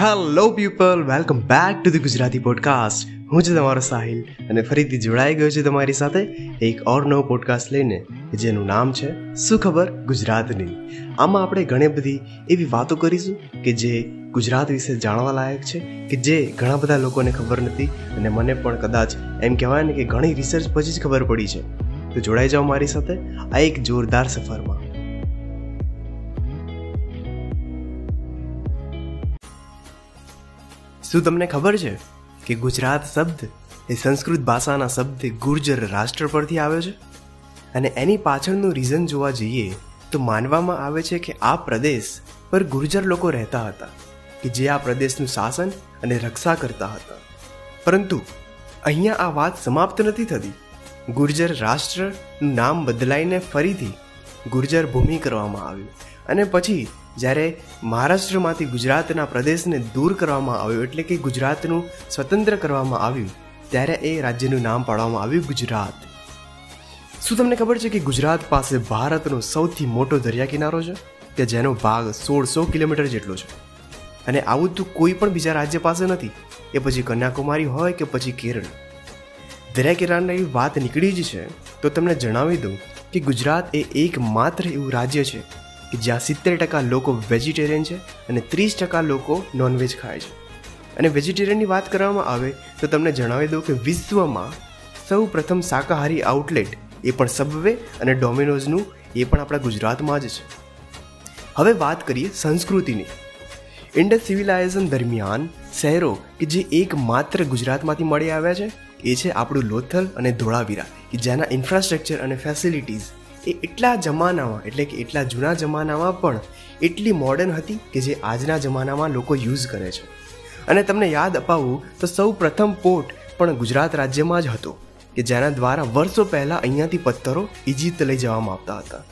Hello people welcome back to the Gujarati podcast હું છું તમારો સાહિલ અને ફરીથી જોડાઈ ગયો છું તમારી સાથે એક ઓર નવો પોડકાસ્ટ લઈને જેનું નામ છે શું ખબર ગુજરાતની. આમાં આપણે ઘણી બધી એવી વાતો કરીશું કે જે ગુજરાત વિશે જાણવા લાયક છે, કે જે ઘણા બધા લોકોને ખબર નથી અને મને પણ કદાચ એમ કહેવાય ને કે ઘણી રિસર્ચ પછી જ ખબર પડી છે. તો જોડાઈ જાઓ મારી સાથે આ એક જોરદાર સફરમાં. શું તમને ખબર છે કે ગુજરાત શબ્દ એ સંસ્કૃત ભાષાના શબ્દ ગુર્જર રાષ્ટ્ર પરથી આવ્યો છે? અને એની પાછળનું રીઝન જોવા જઈએ તો માનવામાં આવે છે કે આ પ્રદેશ પર ગુર્જર લોકો રહેતા હતા, કે જે આ પ્રદેશનું શાસન અને રક્ષા કરતા હતા. પરંતુ અહીંયા આ વાત સમાપ્ત નથી થતી. ગુર્જર રાષ્ટ્રનું નામ બદલાઈને ફરીથી ગુર્જર ભૂમિ કરવામાં આવ્યું. અને પછી જ્યારે મહારાષ્ટ્રમાંથી ગુજરાતના પ્રદેશને દૂર કરવામાં આવ્યો, એટલે કે ગુજરાતનું સ્વતંત્ર કરવામાં આવ્યું, ત્યારે એ રાજ્યનું નામ પાડવામાં આવ્યું ગુજરાત. શું તમને ખબર છે કે ગુજરાત પાસે ભારતનો સૌથી મોટો દરિયા કિનારો છે? કે જેનો ભાગ સોળસો કિલોમીટર જેટલો છે? અને આવું તો કોઈ પણ બીજા રાજ્ય પાસે નથી. એ પછી કન્યાકુમારી હોય કે પછી કેરળ. દરિયા કિનારાની વાત નીકળી જ છે. તો તમને જણાવી દઉં કે ગુજરાત એ એકમાત્ર એવું રાજ્ય છે કે જ્યાં સિત્તેર ટકા લોકો વેજીટેરિયન છે અને ત્રીસ ટકા લોકો નોનવેજ ખાય છે. અને વેજીટેરિયનની વાત કરવામાં આવે તો તમને જણાવી દઉં કે વિશ્વમાં સૌ પ્રથમ શાકાહારી આઉટલેટ એ પણ સબવે અને ડોમિનોઝનું એ પણ આપણા ગુજરાતમાં જ છે. હવે વાત કરીએ સંસ્કૃતિની. ઇન્ડસ સિવિલાઇઝેશન દરમિયાન શહેરો કે જે એકમાત્ર ગુજરાતમાંથી મળી આવ્યા છે, એ છે આપણું લોથલ અને ધોળાવીરા, કે જેના ઇન્ફ્રાસ્ટ્રક્ચર અને ફેસિલિટીઝ એ એટલા જમાનામાં, એટલે કે એટલા જૂના જમાનામાં પણ એટલી મોડર્ન હતી કે જે આજના જમાનામાં લોકો યુઝ કરે છે. અને તમને યાદ અપાવું તો સૌ પ્રથમ પોર્ટ પણ ગુજરાત રાજ્યમાં જ હતો, કે જેના દ્વારા વર્ષો પહેલાં અહીંયાથી પથ્થરો ઇજિપ્ત લઈ જવામાં આવતા હતા.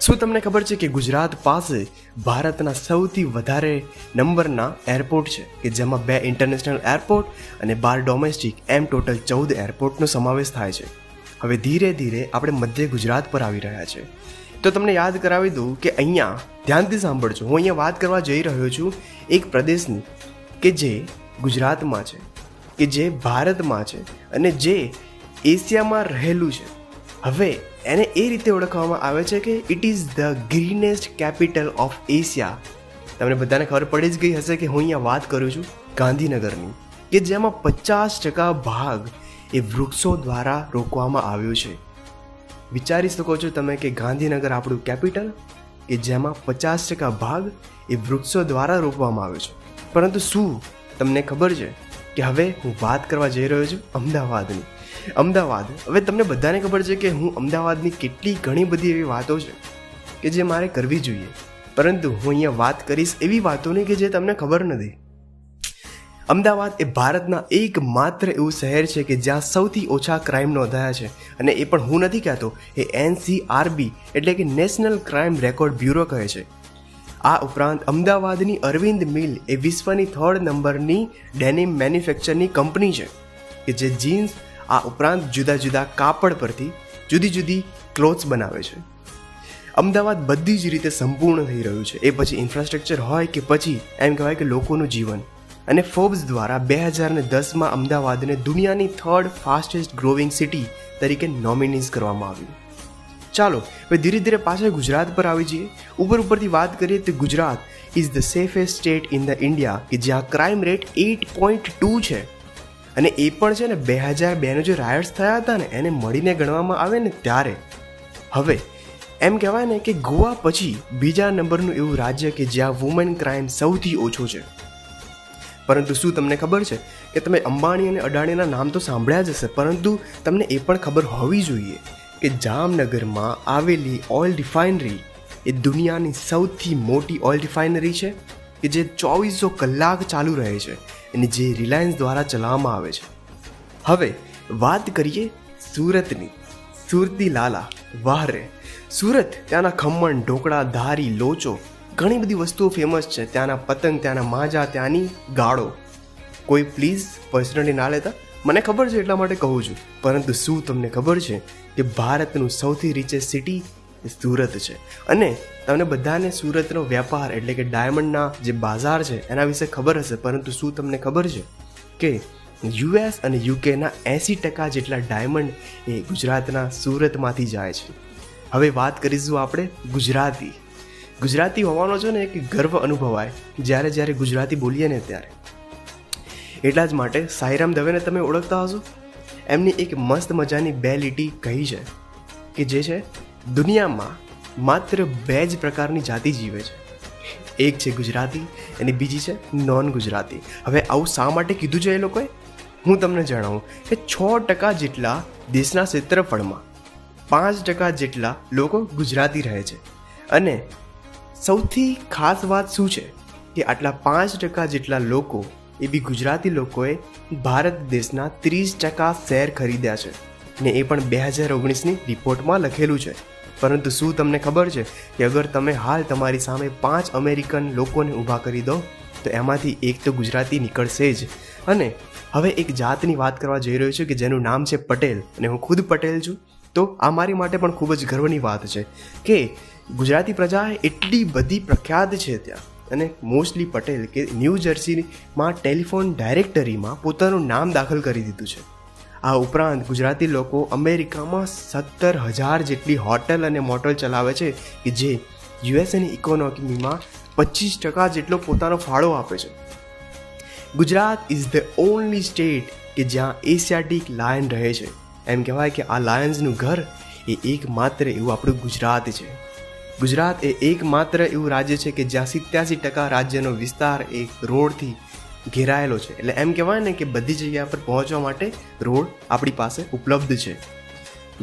શું તમને ખબર છે કે ગુજરાત પાસે ભારતના સૌથી વધારે નંબરના એરપોર્ટ છે, કે જેમાં બે ઇન્ટરનેશનલ એરપોર્ટ અને બાર ડોમેસ્ટિક એમ ટોટલ ચૌદ એરપોર્ટનો સમાવેશ થાય છે? હવે ધીરે ધીરે આપણે મધ્ય ગુજરાત પર આવી રહ્યા છે. તો તમને યાદ કરાવી દઉં કે અહીંયા, ધ્યાનથી સાંભળજો, હું અહીંયા વાત કરવા જઈ રહ્યો છું એક પ્રદેશની કે જે ગુજરાતમાં છે, કે જે ભારતમાં છે અને જે એશિયામાં રહેલું છે. હવે એને એ રીતે ઓળખવામાં આવે છે કે it is the greenest capital of Asia તમને બધાને ખબર પડી જ ગઈ હશે કે હું અહીંયા વાત કરું છું ગાંધીનગરની, કે જેમાં પચાસ ટકા ભાગ એ વૃક્ષો દ્વારા રોકવામાં આવ્યું છે. વિચારી શકો છો તમે કે ગાંધીનગર આપણું કેપિટલ, કે જેમાં પચાસ ટકા ભાગ એ વૃક્ષો દ્વારા રોકવામાં આવ્યો છે. પરંતુ શું તમને ખબર છે કે હવે હું વાત કરવા જઈ રહ્યો છું અમદાવાદની? અમદાવાદ, હવે તમને બધાને ખબર છે કે હું અમદાવાદની કેટલી ઘણી બધી એવી વાતો છે કે જે મારે કરવી જોઈએ. પરંતુ હું અહીંયા વાત કરીશ એવી વાતોની કે જે તમને ખબર નથી. અમદાવાદ એ ભારતના એકમાત્ર એવું શહેર છે કે જ્યાં સૌથી ઓછા ક્રાઇમ નોંધાયા છે. અને એ પણ હું નથી કહેતો, એ એનસીઆરબી એટલે કે નેશનલ ક્રાઇમ રેકોર્ડ બ્યુરો કહે છે. આ ઉપરાંત અમદાવાદની અરવિંદ મિલ એ વિશ્વની થર્ડ નંબરની ડેનિમ મેન્યુફેક્ચરની કંપની છે. કે જે જીન્સ, આ ઉપરાંત જુદા જુદા કાપડ પરથી જુદી જુદી ક્લોથ્સ બનાવે છે. અમદાવાદ બધી જ રીતે સંપૂર્ણ થઈ રહ્યું છે. એ પછી ઇન્ફ્રાસ્ટ્રક્ચર હોય કે પછી એમ કહેવાય કે લોકોનું જીવન. અને ફોર્બ્સ દ્વારા બે હજાર ને દસમાં અમદાવાદને દુનિયાની થર્ડ ફાસ્ટેસ્ટ ગ્રોવિંગ સિટી તરીકે નોમિનીઝ કરવામાં આવ્યું. ચાલો હવે ધીરે ધીરે પાછળ ગુજરાત પર આવી જઈએ. ઉપર ઉપરથી વાત કરીએ તો Gujarat is the safest state in the India કે જ્યાં crime rate at point two છે. અને એ પણ છે ને બે હજાર બેનો જે રાયટ્સ થયા હતા ને, એને મળીને ગણવામાં આવે ને ત્યારે. હવે, એમ કહેવાય ને કે ગોવા પછી બીજા નંબરનું એવું રાજ્ય કે જ્યાં વુમન ક્રાઇમ સૌથી ઓછો છે. પરંતુ શું તમને ખબર છે કે તમે અંબાણી અને અડાણીના નામ તો સાંભળ્યા જ હશે, પરંતુ તમને એ પણ ખબર હોવી જોઈએ કે જામનગરમાં આવેલી ઓઇલ રિફાઇનરી એ દુનિયાની સૌથી મોટી ઓઇલ રિફાઇનરી છે કે જે ચોવીસો કલાક ચાલુ રહે છે અને જે રિલાયન્સ દ્વારા ચલાવવામાં આવે છે. હવે વાત કરીએ સુરતની. સુરતી લાલા વાહ રે સુરત ત્યાંના ખમણ, ઢોકળા, ધારી, લોચો ઘણી બધી વસ્તુઓ ફેમસ છે. ત્યાંના પતંગ, ત્યાંના માજા, ત્યાંની ગાળો. કોઈ પ્લીઝ પર્સનલી ના લેતા? મને ખબર છે એટલા માટે કહું છું. પરંતુ શું તમને ખબર છે કે ભારતનું સૌથી રિચેસ્ટ સિટી સુરત છે? અને તમને બધાને સુરતનો વેપાર એટલે કે ડાયમંડના જે બાજાર છે, એના વિશે ખબર હશે. પરંતુ શું તમને ખબર છે કે યુએસ અને યુકેના એંસી ટકા જેટલા ડાયમંડ એ ગુજરાતના સુરતમાંથી જાય છે? હવે વાત કરીશું આપણે ગુજરાતી. ગુજરાતી હોવાનો છે ને એક ગર્વ અનુભવાય, જ્યારે જ્યારે ગુજરાતી બોલીએ ને ત્યારે. એટલા જ માટે સાઈરામ દવેને તમે ઓળખતા હશો? એમની એક મસ્ત મજાની બે લીટી કહી છે કે જે છે, દુનિયામાં માત્ર બે જ પ્રકારની જાતિ જીવે છે. એક છે ગુજરાતી અને બીજી છે નોન ગુજરાતી હવે આવું શા માટે કીધું છે એ લોકોએ? હું તમને જણાવું કે છ ટકા જેટલા દેશના ક્ષેત્રફળમાં, પાંચ ટકા જેટલા લોકો ગુજરાતી રહે છે. અને સૌથી ખાસ વાત શું છે? કે આટલા પાંચ ટકા જેટલા લોકો, એ બી ગુજરાતી લોકોએ ભારત દેશના ત્રીસ ટકા શેર ખરીદ્યા છે. ને એ પણ બે હજાર ઓગણીસની રિપોર્ટમાં લખેલું છે. પરંતુ શું તમને ખબર છે કે અગર તમે હાલ તમારી સામે પાંચ અમેરિકન લોકોને ઊભા કરી દો, તો એમાંથી એક તો ગુજરાતી નીકળશે જ. અને હવે એક જાતની વાત કરવા જઈ રહ્યો છું કે જેનું નામ છે પટેલ, અને હું ખુદ પટેલ છું, તો આ મારી માટે પણ ખૂબ જ ગર્વની વાત છે કે ગુજરાતી પ્રજા એટલી બધી પ્રખ્યાત છે ત્યાં. અને મોસ્ટલી પટેલ કે ન્યૂ જર્સીમાં ટેલિફોન ડાયરેક્ટરીમાં પોતાનું નામ દાખલ કરી દીધું છે. આ ઉપરાંત ગુજરાતી લોકો અમેરિકામાં સત્તર હજાર જેટલી હોટલ અને મોટલ ચલાવે છે કે જે યુએસએની ઇકોનોમીમાં પચીસ ટકા જેટલો પોતાનો ફાળો આપે છે. Gujarat is the only state કે જ્યાં એશિયાટિક લાયન રહે છે. એમ કહેવાય કે આ લાયન્સનું ઘર એ એકમાત્ર એવું આપણું ગુજરાત છે. ગુજરાત એ એકમાત્ર એવું રાજ્ય છે કે જ્યાં સિત્યાસી ટકા રાજ્યનો વિસ્તાર એ રોડથી ઘેરાયેલો છે. એટલે એમ કહેવાય ને કે બધી જગ્યા પર પહોંચવા માટે રોડ આપણી પાસે ઉપલબ્ધ છે.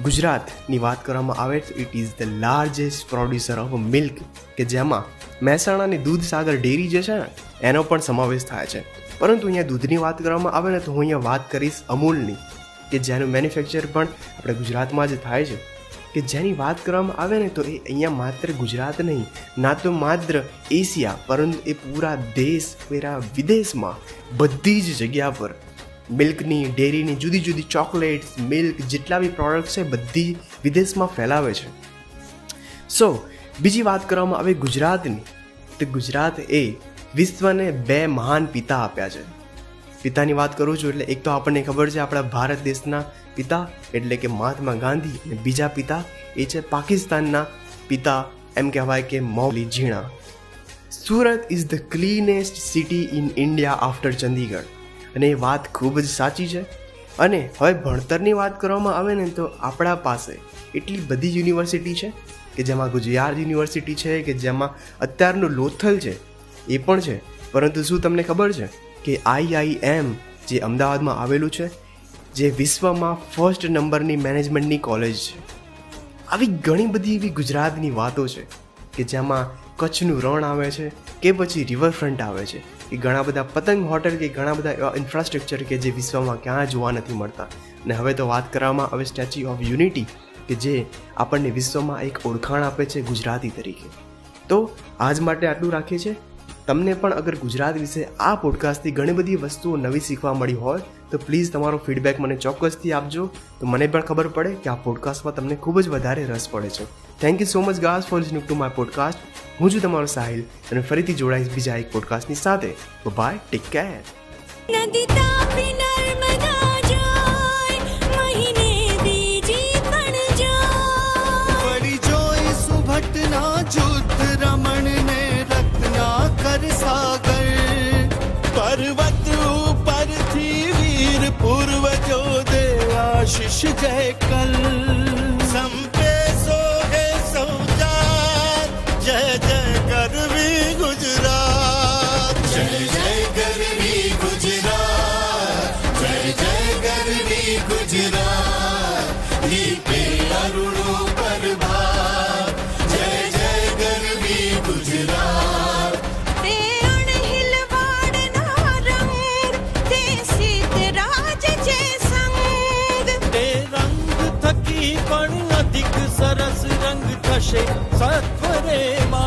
ગુજરાતની વાત કરવામાં આવે તો it is the largest producer of milk કે જેમાં મહેસાણાની દૂધસાગર ડેરી જે છે ને, એનો પણ સમાવેશ થાય છે. પરંતુ અહીંયા દૂધની વાત કરવામાં આવે ને તો હું અહીંયા વાત કરીશ અમૂલની, કે જેનું મેન્યુફેક્ચર પણ આપણે ગુજરાતમાં જ થાય છે. કે જેની વાત કરવામાં આવે ને તો એ અહીંયા માત્ર ગુજરાત નહીં, ના તો માત્ર એશિયા, પરંતુ એ પૂરા દેશ, પૂરા વિદેશમાં બધી જ જગ્યા પર મિલ્કની, ડેરીની, જુદી જુદી ચોકલેટ્સ, મિલ્ક, જેટલા બી પ્રોડક્ટ છે, બધી વિદેશમાં ફેલાવે છે. સો બીજી વાત કરવામાં આવે ગુજરાતની, તો ગુજરાત એ વિશ્વને બે મહાન પિતા આપ્યા છે. પિતાની વાત કરું છું એટલે એક તો આપણને ખબર છે, આપણા ભારત દેશના પિતા એટલે કે મહાત્મા ગાંધી અને બીજા પિતા એ છે પાકિસ્તાનના પિતા, એમ કહેવાય કે મૌલી ઝીણા. Surat is the cleanest city in India after Chandigarh અને એ વાત ખૂબ જ સાચી છે. અને હવે ભણતરની વાત કરવામાં આવે ને તો આપણા પાસે એટલી બધી યુનિવર્સિટી છે કે જેમાં ગુજરાત યુનિવર્સિટી છે, કે જેમાં અત્યારનું લોથલ છે, એ પણ છે. પરંતુ શું તમને ખબર છે કે આઈઆઈએમ જે અમદાવાદમાં આવેલું છે જે વિશ્વમાં ફર્સ્ટ નંબરની મેનેજમેન્ટની કોલેજ છે. આવી ઘણી બધી એવી ગુજરાતની વાતો છે કે જેમાં કચ્છનું રણ આવે છે કે પછી રિવરફ્રન્ટ આવે છે. કે ઘણા બધા પતંગ હોટલ કે ઘણા બધા એવા ઇન્ફ્રાસ્ટ્રક્ચર કે જે વિશ્વમાં ક્યાં જોવા નથી મળતા. અને હવે તો વાત કરવામાં આવે સ્ટેચ્યુ ઓફ યુનિટી કે જે આપણને વિશ્વમાં એક ઓળખાણ આપે છે ગુજરાતી તરીકે. તો આજ માટે આટલું રાખીએ છીએ. તમને પણ અગર ગુજરાત વિશે આ પોડકાસ્ટથી ઘણી બધી વસ્તુઓ નવી શીખવા મળી હોય, તો પ્લીઝ તમારો ફીડબેક મને ચોક્કસથી આપજો. તો મને પણ ખબર પડે કે આ પોડકાસ્ટમાં તમને ખૂબ જ વધારે રસ પડે છે. Thank you so much guys for listening to my podcast હું છું તમારો સાહિલ અને ફરીથી જોડાઈશ બીજા એક પોડકાસ્ટની સાથે. બાય ટેક કેર નદી તાપી નર્મદા પર્વત ઉપરથી વીર પૂર્વજો દે આશીષ જય કલ સંપે સોગે સૌજાર જય જય કરવી ગુજરાત જય જય કરવી ગુજરાત જય જય કરવી ગુજરાત દીપે અરુણો सत्त्वदेवा